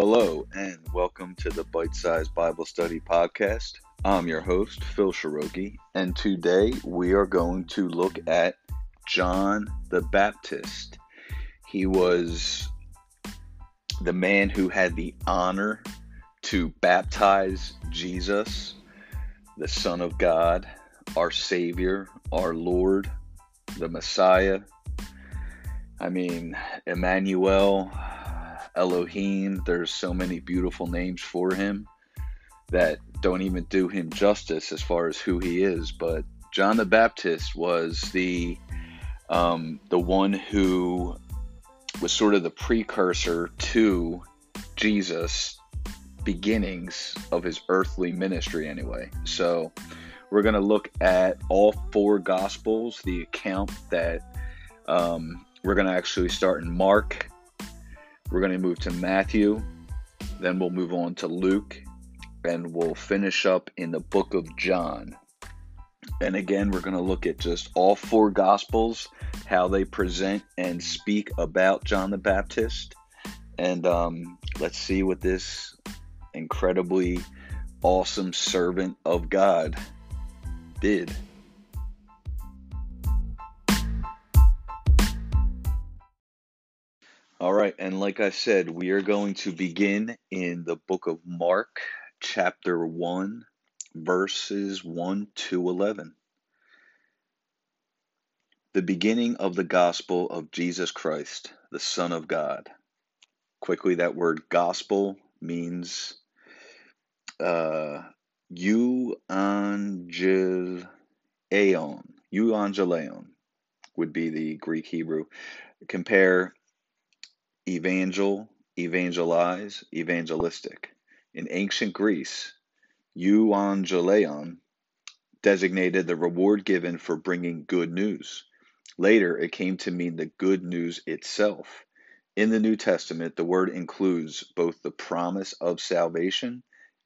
Hello, and welcome to the Bite Size Bible Study Podcast. I'm your host, Phil Shiroki, and today we are going to look at John the Baptist. He was the man who had the honor to baptize Jesus, the Son of God, our Savior, our Lord, the Messiah. I mean, Emmanuel, Elohim. There's so many beautiful names for him that don't even do him justice as far as who he is. But John the Baptist was the um, the one who was sort of the precursor to Jesus' beginnings of his earthly ministry, anyway. So we're going to look at all four Gospels, the account that um, we're going to actually start in Mark, we're going to move to Matthew, then we'll move on to Luke, and we'll finish up in the book of John. And again, we're going to look at just all four Gospels, how they present and speak about John the Baptist. And um, let's see what this incredibly awesome servant of God did. All right, and like I said, we are going to begin in the book of Mark, chapter 1, verses 1 to 11. The beginning of the gospel of Jesus Christ, the Son of God. Quickly, that word gospel means uh, euangelion. Euangelion would be the Greek Hebrew. Compare evangel, evangelize, evangelistic. In ancient Greece, euangelion designated the reward given for bringing good news. Later, it came to mean the good news itself. In the New Testament, the word includes both the promise of salvation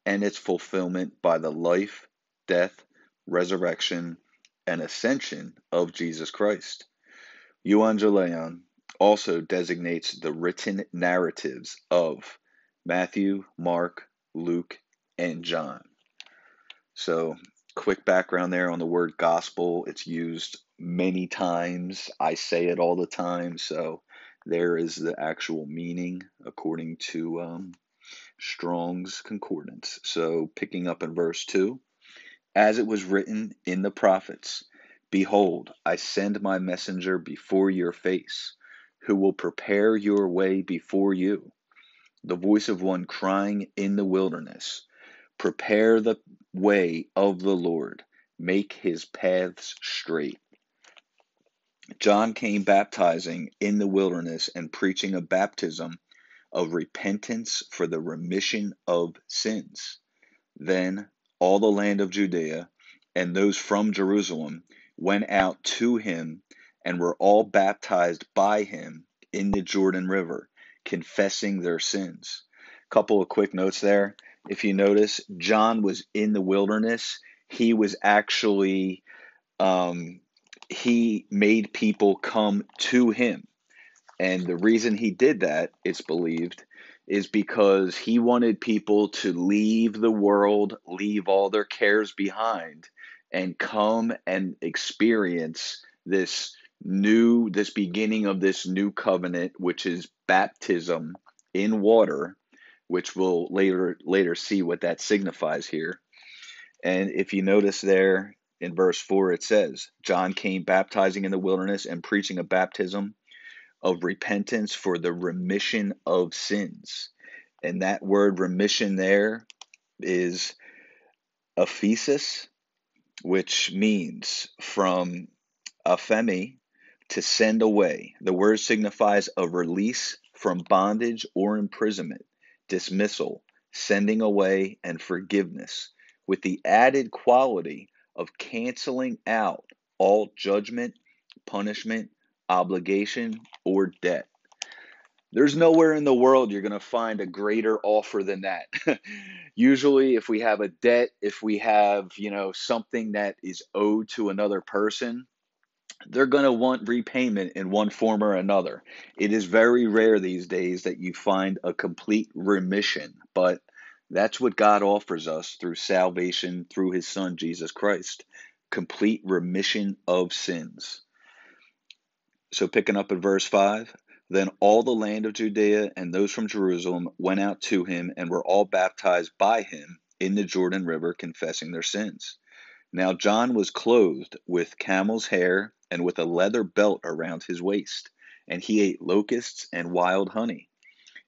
and its fulfillment by the life, death, resurrection, and ascension of Jesus Christ. Euangelion also designates the written narratives of Matthew, Mark, Luke, and John. So, quick background there on the word gospel. It's used many times. I say it all the time. So, there is the actual meaning according to um, Strong's Concordance. So, picking up in verse 2 As it was written in the prophets, Behold, I send my messenger before your face who will prepare your way before you. The voice of one crying in the wilderness, Prepare the way of the Lord, make his paths straight. John came baptizing in the wilderness and preaching a baptism of repentance for the remission of sins. Then all the land of Judea and those from Jerusalem went out to him and were all baptized by him in the Jordan River, confessing their sins. Couple of quick notes there. If you notice, John was in the wilderness. He was actually, um, he made people come to him. And the reason he did that, it's believed, is because he wanted people to leave the world, leave all their cares behind, and come and experience this new this beginning of this new covenant which is baptism in water which we'll later later see what that signifies here. And if you notice there in verse 4 it says John came baptizing in the wilderness and preaching a baptism of repentance for the remission of sins. And that word remission there is aphesis which means from aphemi to send away. The word signifies a release from bondage or imprisonment, dismissal, sending away, and forgiveness, with the added quality of canceling out all judgment, punishment, obligation, or debt. There's nowhere in the world you're going to find a greater offer than that. Usually if we have a debt, if we have, you know, something that is owed to another person, they're going to want repayment in one form or another. It is very rare these days that you find a complete remission, but that's what God offers us through salvation through his son Jesus Christ. Complete remission of sins. So picking up at verse 5, then all the land of Judea and those from Jerusalem went out to him and were all baptized by him in the Jordan River confessing their sins. Now John was clothed with camel's hair and with a leather belt around his waist, and he ate locusts and wild honey.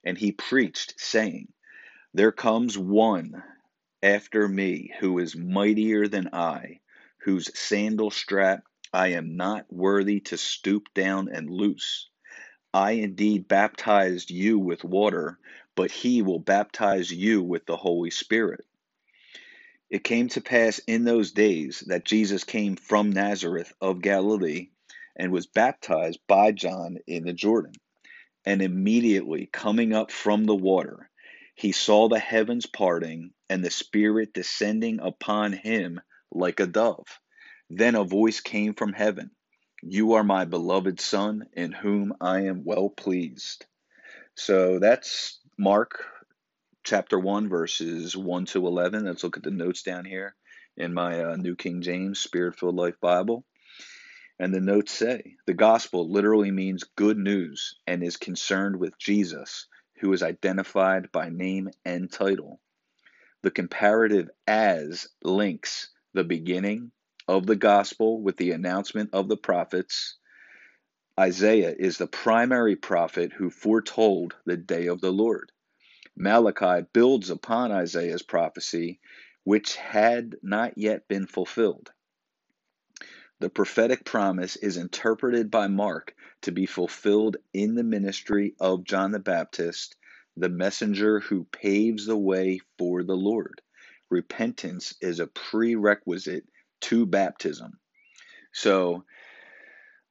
And he preached, saying, There comes one after me who is mightier than I, whose sandal strap I am not worthy to stoop down and loose. I indeed baptized you with water, but he will baptize you with the Holy Spirit. It came to pass in those days that Jesus came from Nazareth of Galilee and was baptized by John in the Jordan. And immediately coming up from the water, he saw the heavens parting and the Spirit descending upon him like a dove. Then a voice came from heaven You are my beloved Son, in whom I am well pleased. So that's Mark chapter 1, verses 1 to 11. Let's look at the notes down here in my uh, New King James Spirit filled Life Bible. And the notes say the gospel literally means good news and is concerned with Jesus, who is identified by name and title. The comparative as links the beginning of the gospel with the announcement of the prophets. Isaiah is the primary prophet who foretold the day of the Lord. Malachi builds upon Isaiah's prophecy, which had not yet been fulfilled. The prophetic promise is interpreted by Mark to be fulfilled in the ministry of John the Baptist, the messenger who paves the way for the Lord. Repentance is a prerequisite to baptism. So,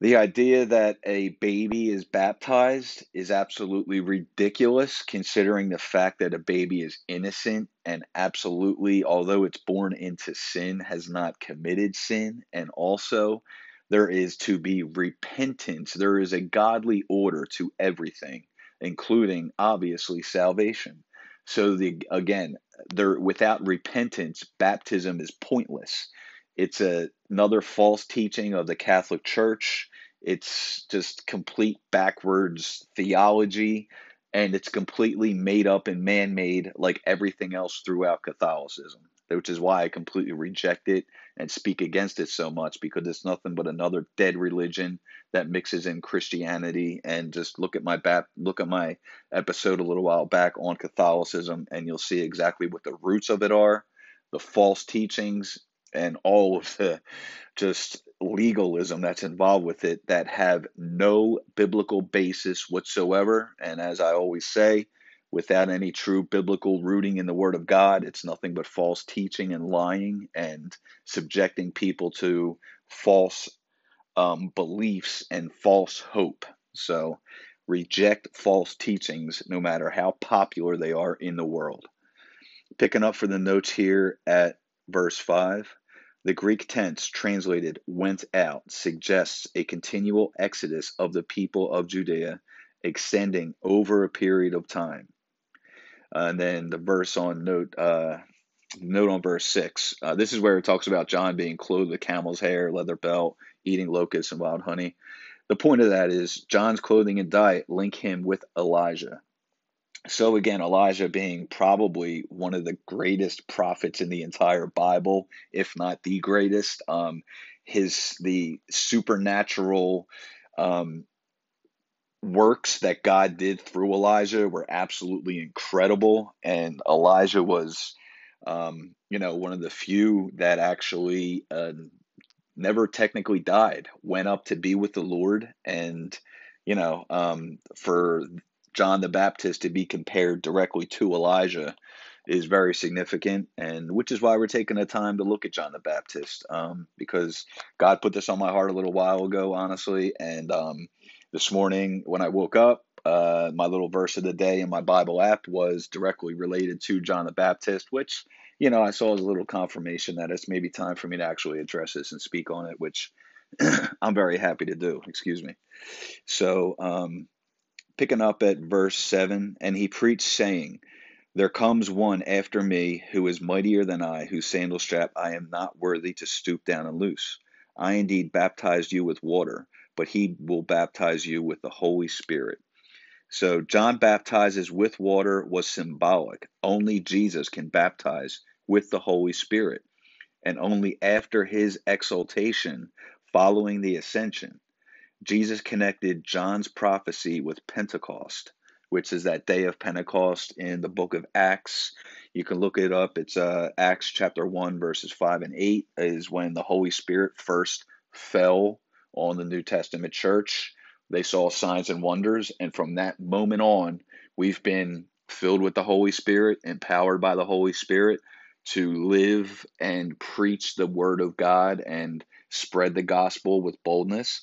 the idea that a baby is baptized is absolutely ridiculous considering the fact that a baby is innocent and absolutely, although it's born into sin, has not committed sin. And also, there is to be repentance. There is a godly order to everything, including obviously salvation. So the again, there without repentance, baptism is pointless. It's a, another false teaching of the Catholic Church. It's just complete backwards theology, and it's completely made up and man made like everything else throughout Catholicism, which is why I completely reject it and speak against it so much because it's nothing but another dead religion that mixes in Christianity. And just look at my back, look at my episode a little while back on Catholicism, and you'll see exactly what the roots of it are the false teachings and all of the just legalism that's involved with it that have no biblical basis whatsoever. And as I always say, without any true biblical rooting in the Word of God, it's nothing but false teaching and lying and subjecting people to false um, beliefs and false hope. So reject false teachings no matter how popular they are in the world. Picking up for the notes here at verse 5. The Greek tense translated went out suggests a continual exodus of the people of Judea extending over a period of time. Uh, and then the verse on note uh, note on verse six. Uh, this is where it talks about John being clothed with camel's hair, leather belt, eating locusts and wild honey. The point of that is John's clothing and diet link him with Elijah. So again, Elijah being probably one of the greatest prophets in the entire Bible, if not the greatest. Um, his the supernatural um, works that God did through Elijah were absolutely incredible, and Elijah was, um, you know, one of the few that actually uh, never technically died, went up to be with the Lord, and you know, um, for John the Baptist to be compared directly to Elijah is very significant, and which is why we're taking the time to look at John the Baptist, um, because God put this on my heart a little while ago, honestly, and um, this morning when I woke up, uh, my little verse of the day in my Bible app was directly related to John the Baptist, which you know I saw as a little confirmation that it's maybe time for me to actually address this and speak on it, which I'm very happy to do. Excuse me. So, um, picking up at verse 7 and he preached, saying, There comes one after me who is mightier than I, whose sandal strap I am not worthy to stoop down and loose. I indeed baptized you with water, but he will baptize you with the Holy Spirit. So, John baptizes with water was symbolic. Only Jesus can baptize with the Holy Spirit. And only after his exaltation, following the ascension, Jesus connected John's prophecy with Pentecost, which is that day of Pentecost in the book of Acts. You can look it up. It's uh, Acts chapter 1, verses 5 and 8, is when the Holy Spirit first fell on the New Testament church. They saw signs and wonders. And from that moment on, we've been filled with the Holy Spirit, empowered by the Holy Spirit to live and preach the word of God and spread the gospel with boldness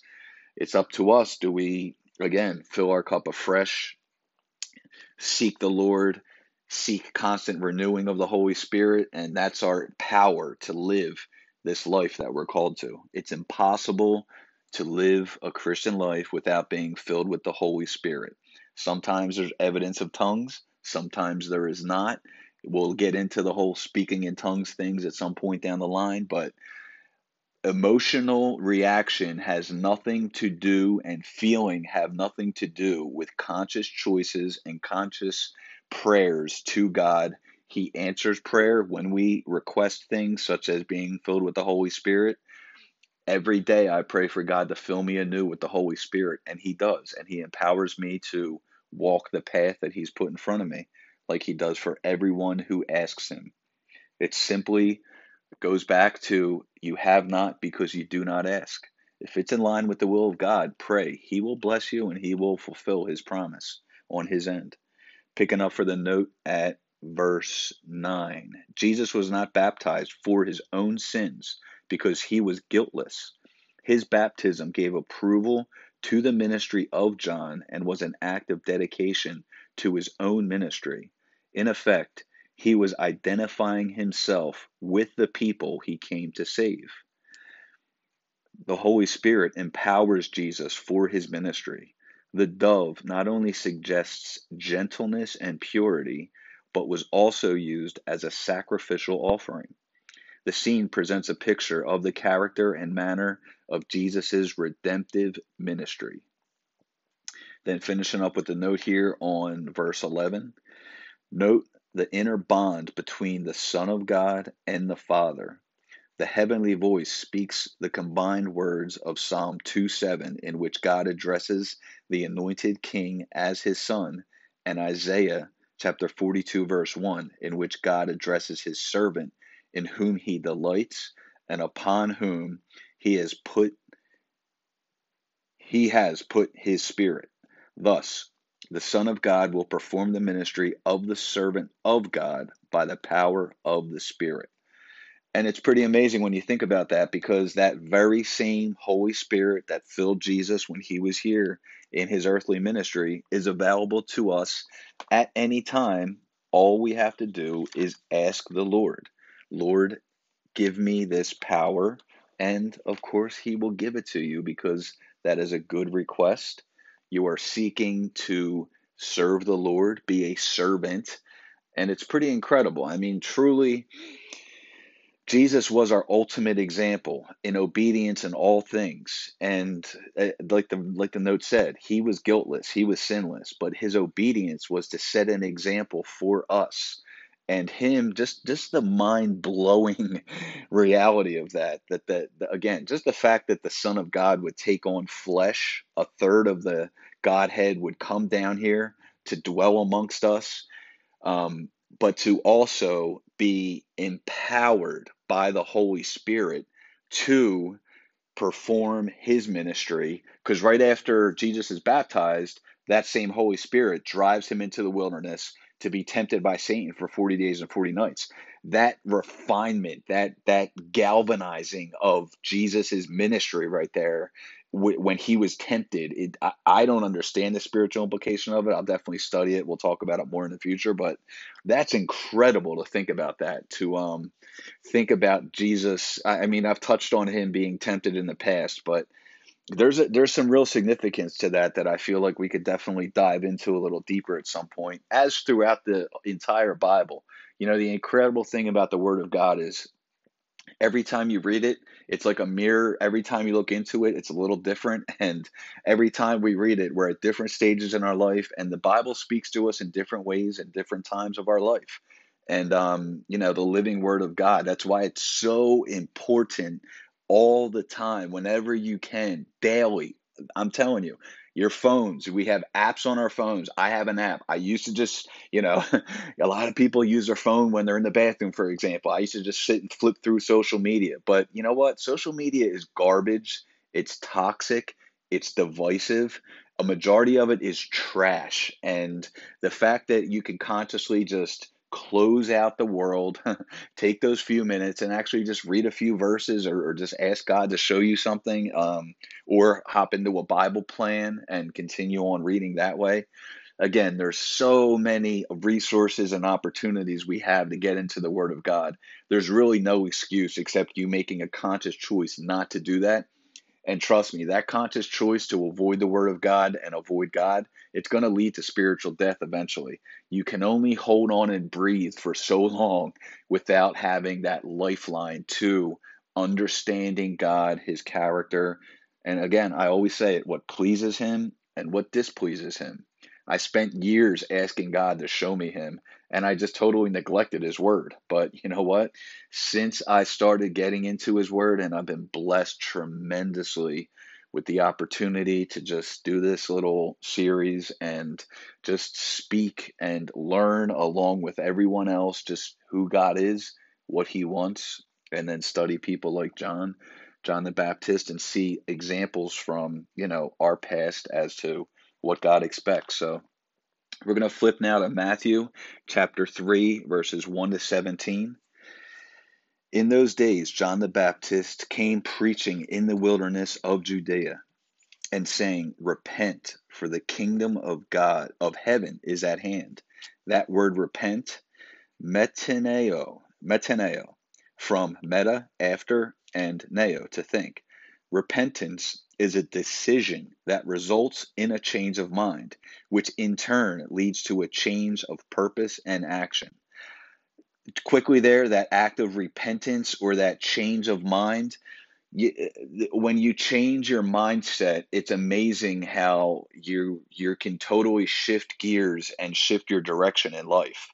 it's up to us. Do we, again, fill our cup afresh, seek the Lord, seek constant renewing of the Holy Spirit, and that's our power to live this life that we're called to. It's impossible to live a Christian life without being filled with the Holy Spirit. Sometimes there's evidence of tongues, sometimes there is not. We'll get into the whole speaking in tongues things at some point down the line, but emotional reaction has nothing to do and feeling have nothing to do with conscious choices and conscious prayers to God. He answers prayer when we request things such as being filled with the Holy Spirit. Every day I pray for God to fill me anew with the Holy Spirit, and He does, and He empowers me to walk the path that He's put in front of me, like He does for everyone who asks Him. It's simply it goes back to you have not because you do not ask. If it's in line with the will of God, pray. He will bless you and he will fulfill his promise on his end. Picking up for the note at verse 9 Jesus was not baptized for his own sins because he was guiltless. His baptism gave approval to the ministry of John and was an act of dedication to his own ministry. In effect, he was identifying himself with the people he came to save. The Holy Spirit empowers Jesus for his ministry. The dove not only suggests gentleness and purity, but was also used as a sacrificial offering. The scene presents a picture of the character and manner of Jesus' redemptive ministry. Then finishing up with the note here on verse 11. Note the inner bond between the Son of God and the Father. The heavenly voice speaks the combined words of Psalm 2 7, in which God addresses the anointed king as his son, and Isaiah chapter 42, verse 1, in which God addresses his servant, in whom he delights, and upon whom he has put he has put his spirit. Thus, the Son of God will perform the ministry of the servant of God by the power of the Spirit. And it's pretty amazing when you think about that because that very same Holy Spirit that filled Jesus when he was here in his earthly ministry is available to us at any time. All we have to do is ask the Lord, Lord, give me this power. And of course, he will give it to you because that is a good request you are seeking to serve the Lord, be a servant. And it's pretty incredible. I mean, truly, Jesus was our ultimate example in obedience in all things. And uh, like the like the note said, he was guiltless, he was sinless, but his obedience was to set an example for us. And him just just the mind-blowing reality of that that that again, just the fact that the son of God would take on flesh, a third of the Godhead would come down here to dwell amongst us, um, but to also be empowered by the Holy Spirit to perform his ministry. Because right after Jesus is baptized, that same Holy Spirit drives him into the wilderness to be tempted by Satan for 40 days and 40 nights. That refinement, that that galvanizing of Jesus's ministry right there when he was tempted. It, I, I don't understand the spiritual implication of it. I'll definitely study it. We'll talk about it more in the future. But that's incredible to think about that. To um, think about Jesus. I, I mean, I've touched on him being tempted in the past, but there's a, there's some real significance to that that I feel like we could definitely dive into a little deeper at some point, as throughout the entire Bible. You know, the incredible thing about the Word of God is every time you read it, it's like a mirror. Every time you look into it, it's a little different. And every time we read it, we're at different stages in our life. And the Bible speaks to us in different ways at different times of our life. And, um, you know, the living word of God. That's why it's so important all the time, whenever you can, daily. I'm telling you, your phones. We have apps on our phones. I have an app. I used to just, you know, a lot of people use their phone when they're in the bathroom, for example. I used to just sit and flip through social media. But you know what? Social media is garbage. It's toxic. It's divisive. A majority of it is trash. And the fact that you can consciously just close out the world, take those few minutes and actually just read a few verses or, or just ask God to show you something, um, or hop into a Bible plan and continue on reading that way. Again, there's so many resources and opportunities we have to get into the Word of God. There's really no excuse except you making a conscious choice not to do that and trust me, that conscious choice to avoid the word of God and avoid God, it's going to lead to spiritual death eventually. You can only hold on and breathe for so long without having that lifeline to understanding God, his character. And again, I always say it what pleases him and what displeases him. I spent years asking God to show me him, and I just totally neglected his word. But you know what? Since I started getting into his word, and I've been blessed tremendously with the opportunity to just do this little series and just speak and learn along with everyone else just who God is, what he wants, and then study people like John, John the Baptist, and see examples from, you know, our past as to what God expects. So we're going to flip now to Matthew chapter 3, verses 1 to 17. In those days, John the Baptist came preaching in the wilderness of Judea and saying, Repent, for the kingdom of God, of heaven, is at hand. That word repent, metaneo, metaneo, from meta, after, and neo, to think. Repentance is a decision that results in a change of mind, which in turn leads to a change of purpose and action. Quickly, there, that act of repentance or that change of mind, you, when you change your mindset, it's amazing how you you can totally shift gears and shift your direction in life.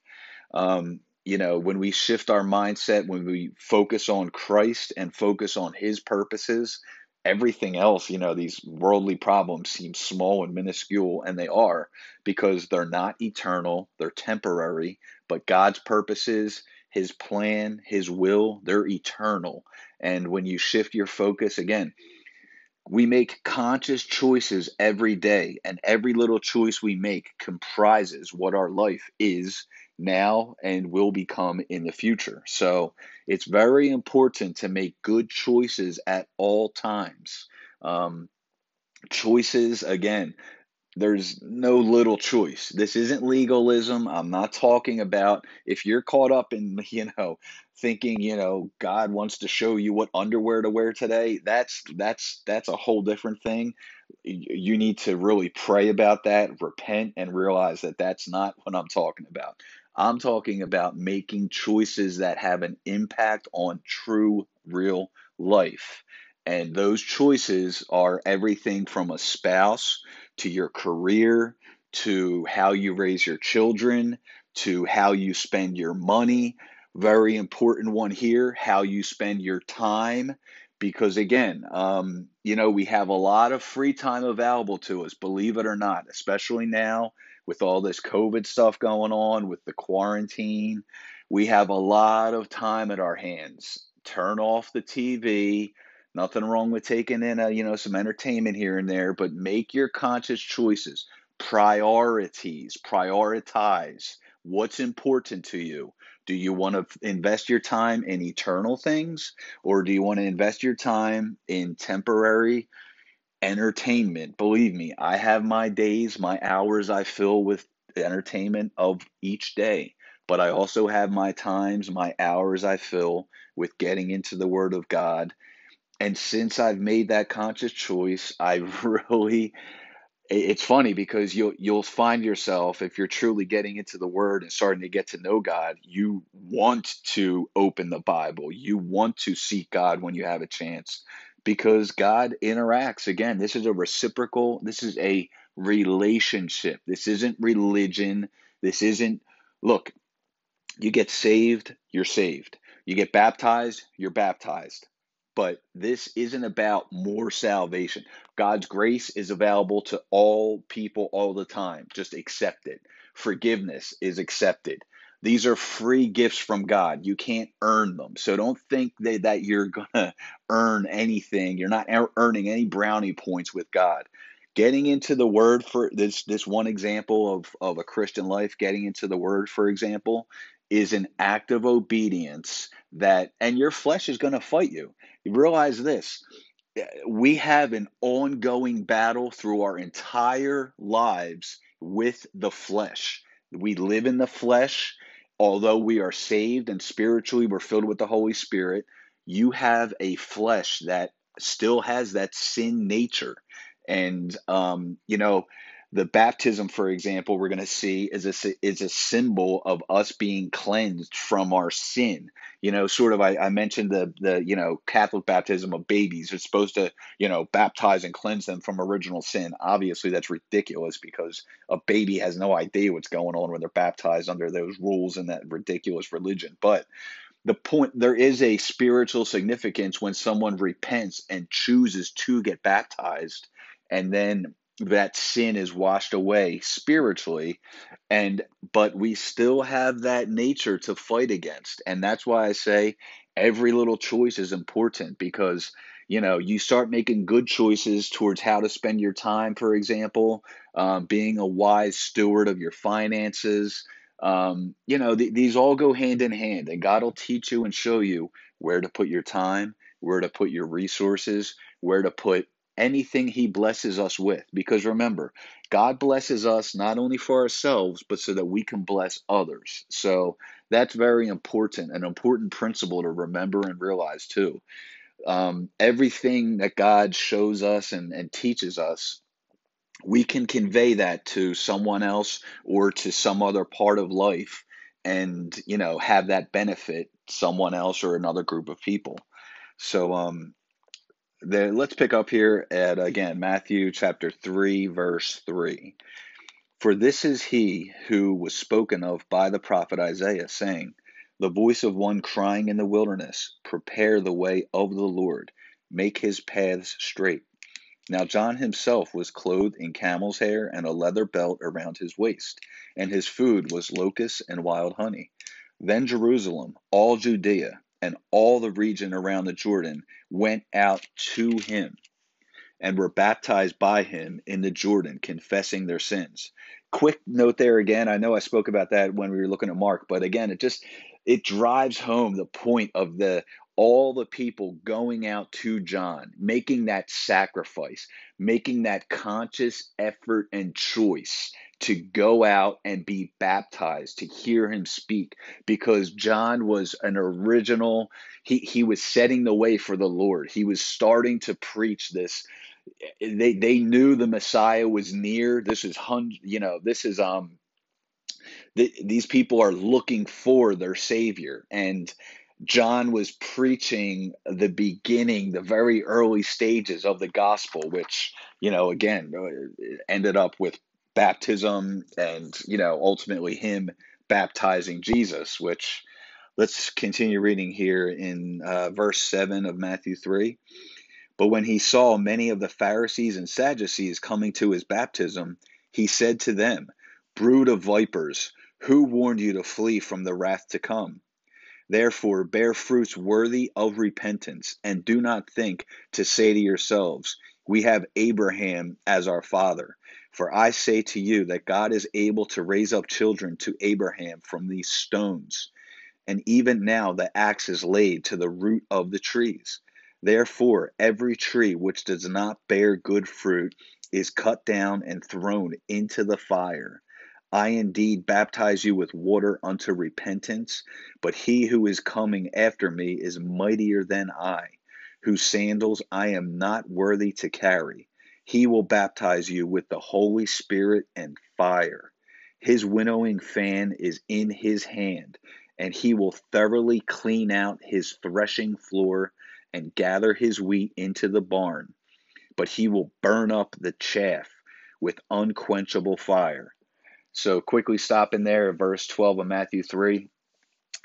Um, you know, when we shift our mindset, when we focus on Christ and focus on His purposes, everything else, you know, these worldly problems seem small and minuscule, and they are because they're not eternal, they're temporary, but God's purposes, His plan, His will, they're eternal. And when you shift your focus, again, we make conscious choices every day, and every little choice we make comprises what our life is now and will become in the future. So it's very important to make good choices at all times. Um, choices, again, there's no little choice. This isn't legalism. I'm not talking about if you're caught up in, you know, thinking, you know, God wants to show you what underwear to wear today. That's that's that's a whole different thing. You need to really pray about that, repent and realize that that's not what I'm talking about. I'm talking about making choices that have an impact on true real life. And those choices are everything from a spouse to your career to how you raise your children to how you spend your money. Very important one here how you spend your time. Because again, um, you know, we have a lot of free time available to us, believe it or not, especially now with all this COVID stuff going on, with the quarantine. We have a lot of time at our hands. Turn off the TV, Nothing wrong with taking in a, you know, some entertainment here and there, but make your conscious choices. Priorities, prioritize what's important to you. Do you want to invest your time in eternal things or do you want to invest your time in temporary entertainment. Believe me, I have my days, my hours I fill with entertainment of each day. But I also have my times, my hours I fill with getting into the Word of God. And since I've made that conscious choice, I really it's funny because you'll you'll find yourself if you're truly getting into the word and starting to get to know God, you want to open the Bible. You want to seek God when you have a chance because God interacts. Again, this is a reciprocal, this is a relationship. This isn't religion. This isn't look, you get saved, you're saved. You get baptized, you're baptized. But this isn't about more salvation. God's grace is available to all people all the time. Just accept it. Forgiveness is accepted. These are free gifts from God. You can't earn them. So don't think that, you're going to earn anything. You're not earning any brownie points with God. Getting into the word for this this one example of, of a Christian life, getting into the word, for example, is an act of obedience that and your flesh is going to fight you you realize this eh, we have an ongoing battle through our entire lives with the flesh. We live in the flesh, although we are saved and spiritually we're filled with the Holy Spirit. You have a flesh that still has that sin nature. And, um, you know, the baptism, for example, we're going to see is a, is a symbol of us being cleansed from our sin. You know, sort of, I, I mentioned the, the, you know, Catholic baptism of babies. It's supposed to, you know, baptize and cleanse them from original sin. Obviously, that's ridiculous because a baby has no idea what's going on when they're baptized under those rules and that ridiculous religion. But the point there is a spiritual significance when someone repents and chooses to get baptized and then that sin is washed away spiritually and but we still have that nature to fight against. And that's why i say every little choice is important because you know you start making good choices towards how to spend your time for example um, being a wise steward of your finances. Um, you know th- these all go hand in hand and god will teach you and show you where to put your time where to put your resources where to put anything he blesses us with. Because remember, God blesses us not only for ourselves, but so that we can bless others. So that's very important, an important principle to remember and realize too. Um, everything that God shows us and, and teaches us, we can convey that to someone else or to some other part of life and you know have that benefit someone else or another group of people so um there, let's pick up here at again Matthew chapter 3 verse 3. For this is he who was spoken of by the prophet Isaiah saying, the voice of one crying in the wilderness, prepare the way of the Lord, make his paths straight. Now John himself was clothed in camel's hair and a leather belt around his waist, and his food was locusts and wild honey. Then Jerusalem, all Judea, and all the region around the Jordan went out to him and were baptized by him in the Jordan, confessing their sins. Quick note there again. I know I spoke about that when we were looking at Mark, but again, it just it drives home the point of the all the people going out to John, making that sacrifice, making that conscious effort and choice to go out and be baptized, to hear him speak, because John was an original, he, he was setting the way for the Lord. He was starting to preach this. They, they knew the Messiah was near. This is, you know, this is, um, these people are looking for their savior and John was preaching the beginning, the very early stages of the gospel, which, you know, again, ended up with baptism and, you know, ultimately him baptizing Jesus, which let's continue reading here in uh, verse 7 of Matthew 3. But when he saw many of the Pharisees and Sadducees coming to his baptism, he said to them, Brood of vipers, who warned you to flee from the wrath to come? Therefore, bear fruits worthy of repentance, and do not think to say to yourselves, We have Abraham as our father. For I say to you that God is able to raise up children to Abraham from these stones. And even now the axe is laid to the root of the trees. Therefore, every tree which does not bear good fruit is cut down and thrown into the fire. I indeed baptize you with water unto repentance, but he who is coming after me is mightier than I, whose sandals I am not worthy to carry. He will baptize you with the Holy Spirit and fire. His winnowing fan is in his hand, and he will thoroughly clean out his threshing floor and gather his wheat into the barn. But he will burn up the chaff with unquenchable fire. So quickly stopping there at verse 12 of Matthew 3.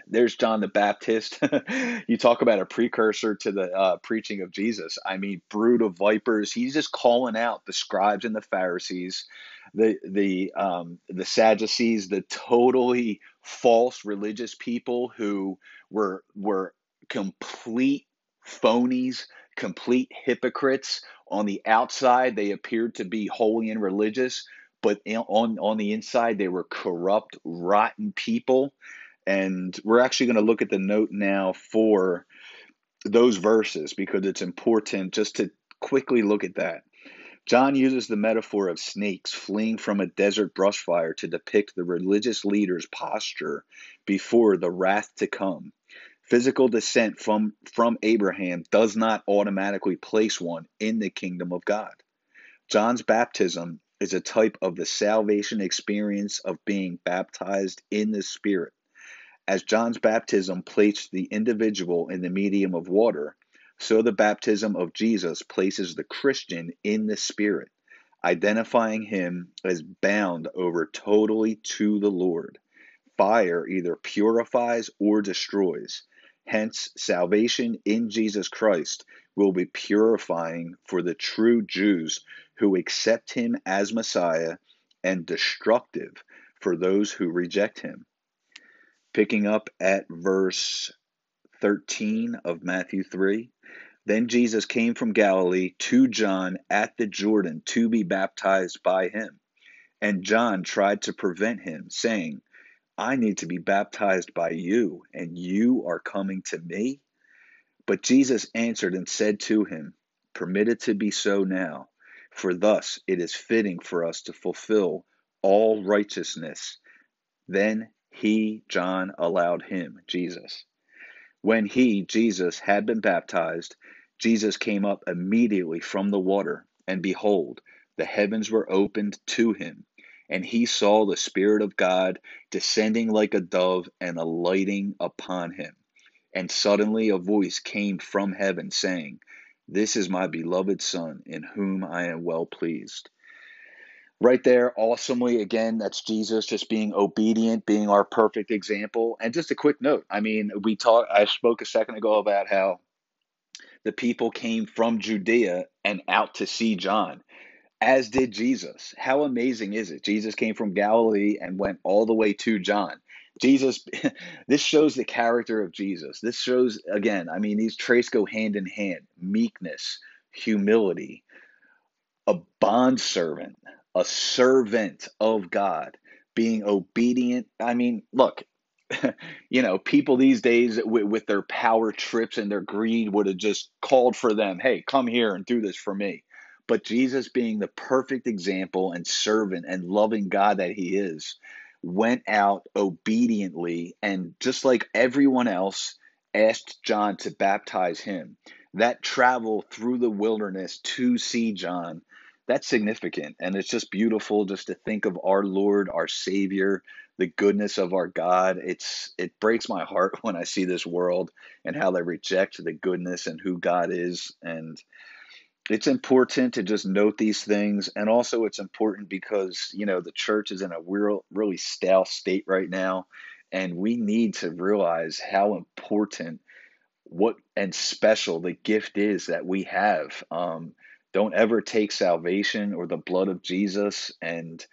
There's John the Baptist. you talk about a precursor to the uh, preaching of Jesus. I mean, brood of vipers. He's just calling out the scribes and the Pharisees, the the um, the Sadducees, the totally false religious people who were were complete phonies, complete hypocrites. On the outside, they appeared to be holy and religious, but on on the inside they were corrupt, rotten people. And we're actually going to look at the note now for those verses because it's important just to quickly look at that. John uses the metaphor of snakes fleeing from a desert brush fire to depict the religious leader's posture before the wrath to come. Physical descent from, from Abraham does not automatically place one in the kingdom of God. John's baptism is a type of the salvation experience of being baptized in the Spirit. As John's baptism placed the individual in the medium of water, so the baptism of Jesus places the Christian in the Spirit, identifying him as bound over totally to the Lord. Fire either purifies or destroys. Hence, salvation in Jesus Christ will be purifying for the true Jews who accept him as Messiah and destructive for those who reject him. Picking up at verse 13 of Matthew 3. Then Jesus came from Galilee to John at the Jordan to be baptized by him. And John tried to prevent him, saying, I need to be baptized by you, and you are coming to me? But Jesus answered and said to him, Permit it to be so now, for thus it is fitting for us to fulfill all righteousness. Then he, John, allowed him, Jesus. When he, Jesus, had been baptized, Jesus came up immediately from the water, and behold, the heavens were opened to him, and he saw the Spirit of God descending like a dove and alighting upon him. And suddenly a voice came from heaven saying, This is my beloved Son, in whom I am well pleased. Right there, awesomely, again, that's Jesus just being obedient, being our perfect example. And just a quick note I mean, we talked, I spoke a second ago about how the people came from Judea and out to see John as did Jesus. How amazing is it? Jesus came from Galilee and went all the way to John. Jesus, this shows the character of Jesus. This shows, again, I mean, these traits go hand in hand meekness, humility, a bondservant, a servant of God, being obedient. I mean, look, you know, people these days with, with, their power trips and their greed would have just called for them, hey, come here and do this for me. But Jesus, being the perfect example and servant and loving God that he is, went out obediently and just like everyone else, asked John to baptize him. That travel through the wilderness to see John, that's significant. And it's just beautiful just to think of our Lord, our Savior, the goodness of our God. It's it breaks my heart when I see this world and how they reject the goodness and who God is. And it's important to just note these things and also it's important because you know the church is in a real really stale state right now and we need to realize how important what and special the gift is that we have um, don't ever take salvation or the blood of jesus and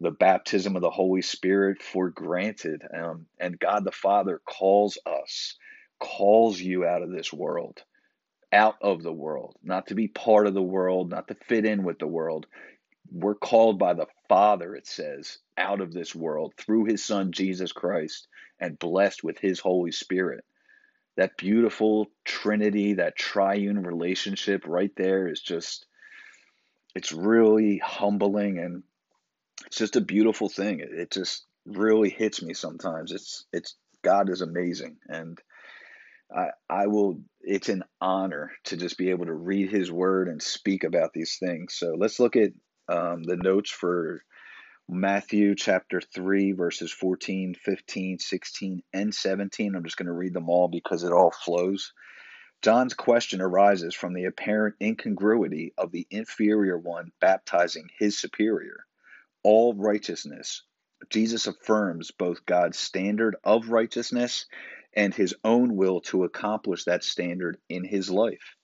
the baptism of the holy spirit for granted um, and god the father calls us calls you out of this world out of the world, not to be part of the world, not to fit in with the world. We're called by the Father, it says, out of this world through his Son, Jesus Christ, and blessed with his Holy Spirit. That beautiful trinity, that triune relationship right there is just, it's really humbling and it's just a beautiful thing. It, it just really hits me sometimes. It's, it's, God is amazing. And I, I will, it's an honor to just be able to read his word and speak about these things. So let's look at um, the notes for Matthew chapter 3, verses 14, 15, 16, and 17. I'm just going to read them all because it all flows. John's question arises from the apparent incongruity of the inferior one baptizing his superior. All righteousness. Jesus affirms both God's standard of righteousness and his own will to accomplish that standard in his life.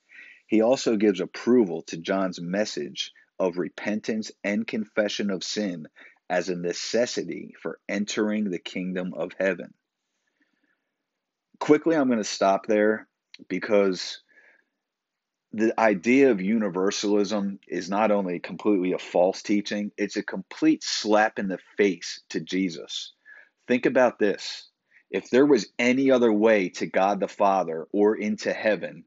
He also gives approval to John's message of repentance and confession of sin as a necessity for entering the kingdom of heaven. Quickly, I'm going to stop there because the idea of universalism is not only completely a false teaching, it's a complete slap in the face to Jesus. Think about this if there was any other way to God the Father or into heaven,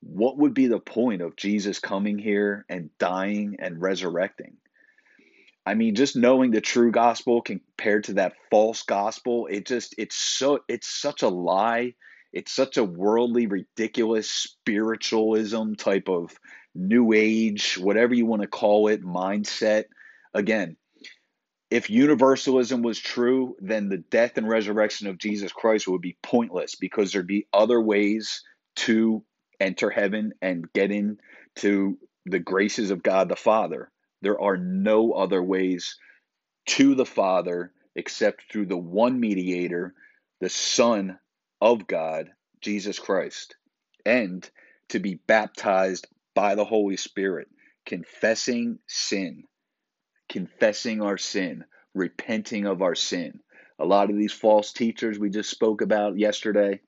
what would be the point of Jesus coming here and dying and resurrecting? I mean, just knowing the true gospel compared to that false gospel, it just it's so it's such a lie. It's such a worldly, ridiculous spiritualism type of new age, whatever you want to call it, mindset. Again, if universalism was true, then the death and resurrection of Jesus Christ would be pointless because there'd be other ways to enter heaven and get into the graces of God the Father. There are no other ways to the Father except through the one mediator, the Son of God, Jesus Christ, and to be baptized by the Holy Spirit, confessing sin confessing our sin, repenting of our sin. A lot of these false teachers we just spoke about yesterday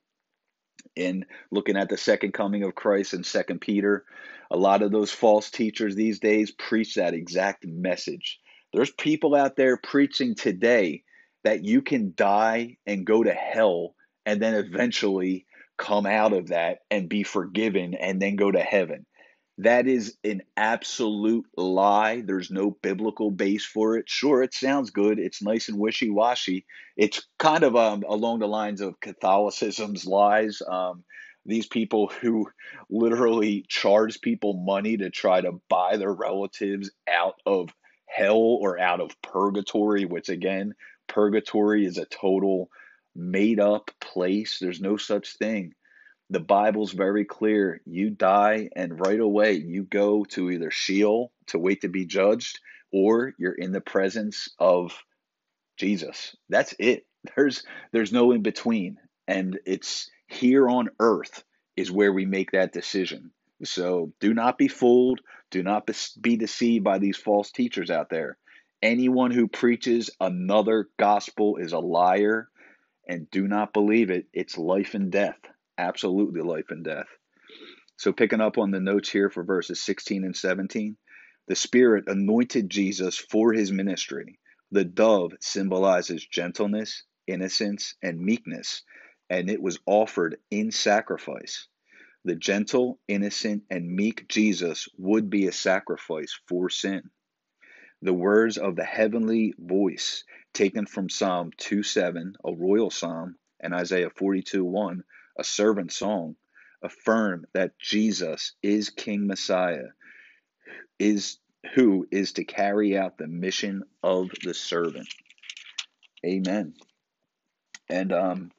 in looking at the second coming of Christ in second Peter, a lot of those false teachers these days preach that exact message. There's people out there preaching today that you can die and go to hell and then eventually come out of that and be forgiven and then go to heaven. That is an absolute lie. There's no biblical base for it. Sure, it sounds good. It's nice and wishy washy. It's kind of um, along the lines of Catholicism's lies. Um, these people who literally charge people money to try to buy their relatives out of hell or out of purgatory, which again, purgatory is a total made up place. There's no such thing the Bible's very clear. You die, and right away you go to either Sheol to wait to be judged, or you're in the presence of Jesus. That's it. There's there's no in between, and it's here on earth is where we make that decision. So do not be fooled. Do not be deceived by these false teachers out there. Anyone who preaches another gospel is a liar, and do not believe it. It's life and death absolutely life and death. So, picking up on the notes here for verses 16 and 17, the Spirit anointed Jesus for his ministry. The dove symbolizes gentleness, innocence, and meekness, and it was offered in sacrifice. The gentle, innocent, and meek Jesus would be a sacrifice for sin. The words of the heavenly voice, taken from Psalm 2 7, a royal psalm, and Isaiah 42 1, a servant song, affirm that Jesus is King Messiah, is who is to carry out the mission of the servant. Amen. And um,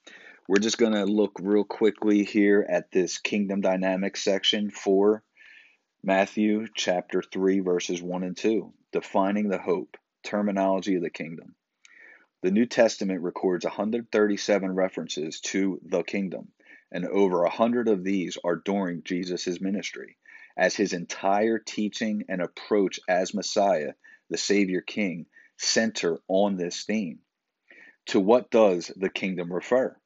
we're just going to look real quickly here at this kingdom dynamics section for Matthew chapter 3, verses 1 and 2, defining the hope, terminology of the kingdom. The New Testament records 137 references to the kingdom and over a hundred of these are during Jesus' ministry, as his entire teaching and approach as Messiah, the Savior King, center on this theme. To what does the kingdom refer?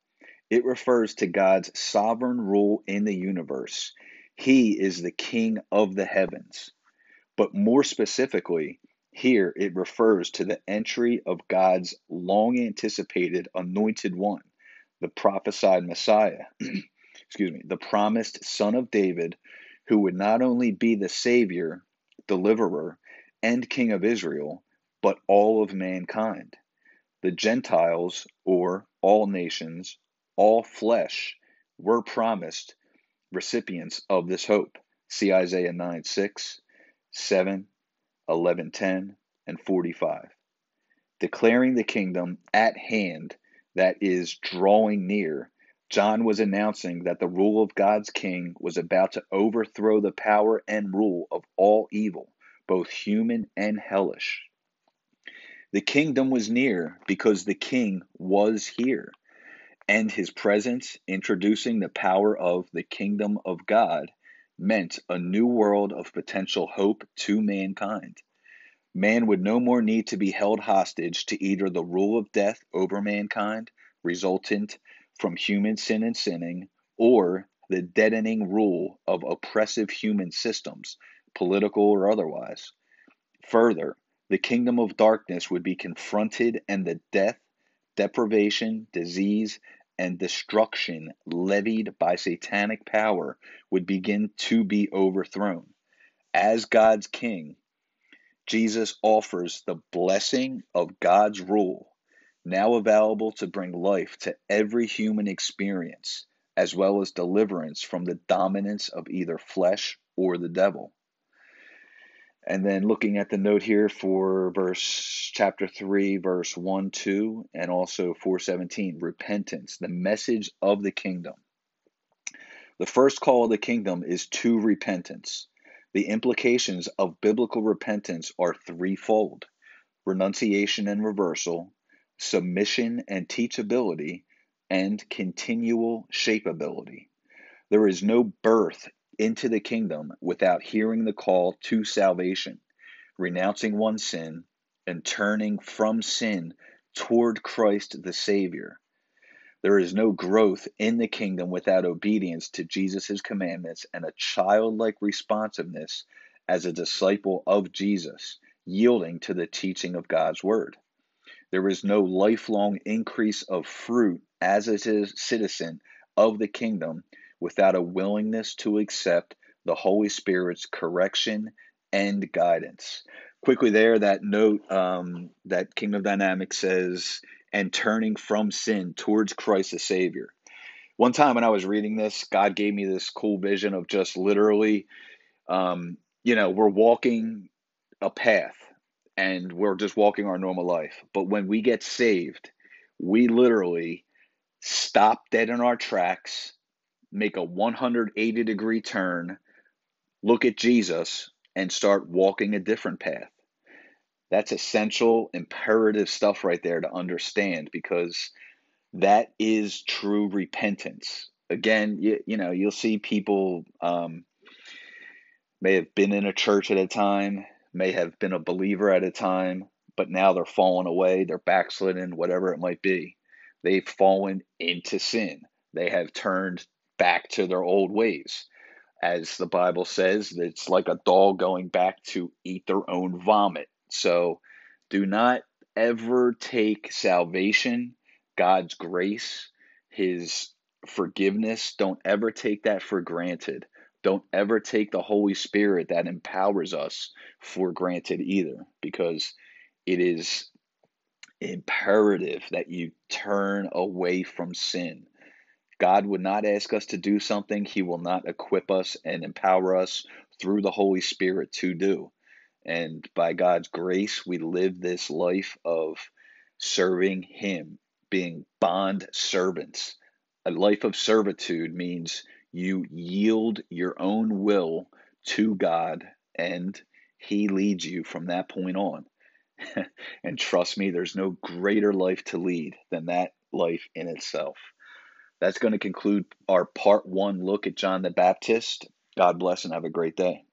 It refers to God's sovereign rule in the universe. He is the King of the heavens. But more specifically, here it refers to the entry of God's long anticipated anointed one the prophesied Messiah. excuse me, the promised son of David, who would not only be the Savior, deliverer, and King of Israel, but all of mankind. The Gentiles, or all nations, all flesh, were promised recipients of this hope. See Isaiah 9 6, 7, 11 10, and 45. Declaring the kingdom at hand that is drawing near John was announcing that the rule of God's king was about to overthrow the power and rule of all evil, both human and hellish. The kingdom was near because the king was here, and his presence, introducing the power of the kingdom of God, meant a new world of potential hope to mankind. Man would no more need to be held hostage to either the rule of death over mankind, resultant from human sin and sinning, or the deadening rule of oppressive human systems, political or otherwise. Further, the kingdom of darkness would be confronted, and the death, deprivation, disease, and destruction levied by satanic power would begin to be overthrown. As God's king, Jesus offers the blessing of God's rule now available to bring life to every human experience, as well as deliverance from the dominance of either flesh or the devil. And then looking at the note here for verse chapter 3 verse 1 2 and also 417 repentance the message of the kingdom. The first call of the kingdom is to repentance. The implications of biblical repentance are threefold renunciation and reversal, submission and teachability, and continual shapeability. There is no birth into the kingdom without hearing the call to salvation, renouncing one's sin, and turning from sin toward Christ the Savior. There is no growth in the kingdom without obedience to Jesus' commandments and a childlike responsiveness as a disciple of Jesus, yielding to the teaching of God's word. There is no lifelong increase of fruit as a citizen of the kingdom without a willingness to accept the Holy Spirit's correction and guidance. Quickly, there, that note um, that Kingdom Dynamics says, and turning from sin towards Christ the Savior. One time when I was reading this, God gave me this cool vision of just literally, um, you know, we're walking a path and we're just walking our normal life. But when we get saved, we literally stop dead in our tracks, make a 180 degree turn, look at Jesus, and start walking a different path. That's essential, imperative stuff right there to understand because that is true repentance. Again, you, you know, you'll see people um, may have been in a church at a time, may have been a believer at a time, but now they're falling away, they're backsliding, whatever it might be. They've fallen into sin. They have turned back to their old ways. As the Bible says, it's like a dog going back to eat their own vomit. So do not ever take salvation, God's grace, His forgiveness, don't ever take that for granted. Don't ever take the Holy Spirit that empowers us for granted either, because it is imperative that you turn away from sin. God would not ask us to do something He will not equip us and empower us through the Holy Spirit to do. And by God's grace, we live this life of serving Him, being bond servants. A life of servitude means you yield your own will to God and He leads you from that point on. and trust me, there's no greater life to lead than that life in itself. That's going to conclude our part one look at John the Baptist. God bless and have a great day.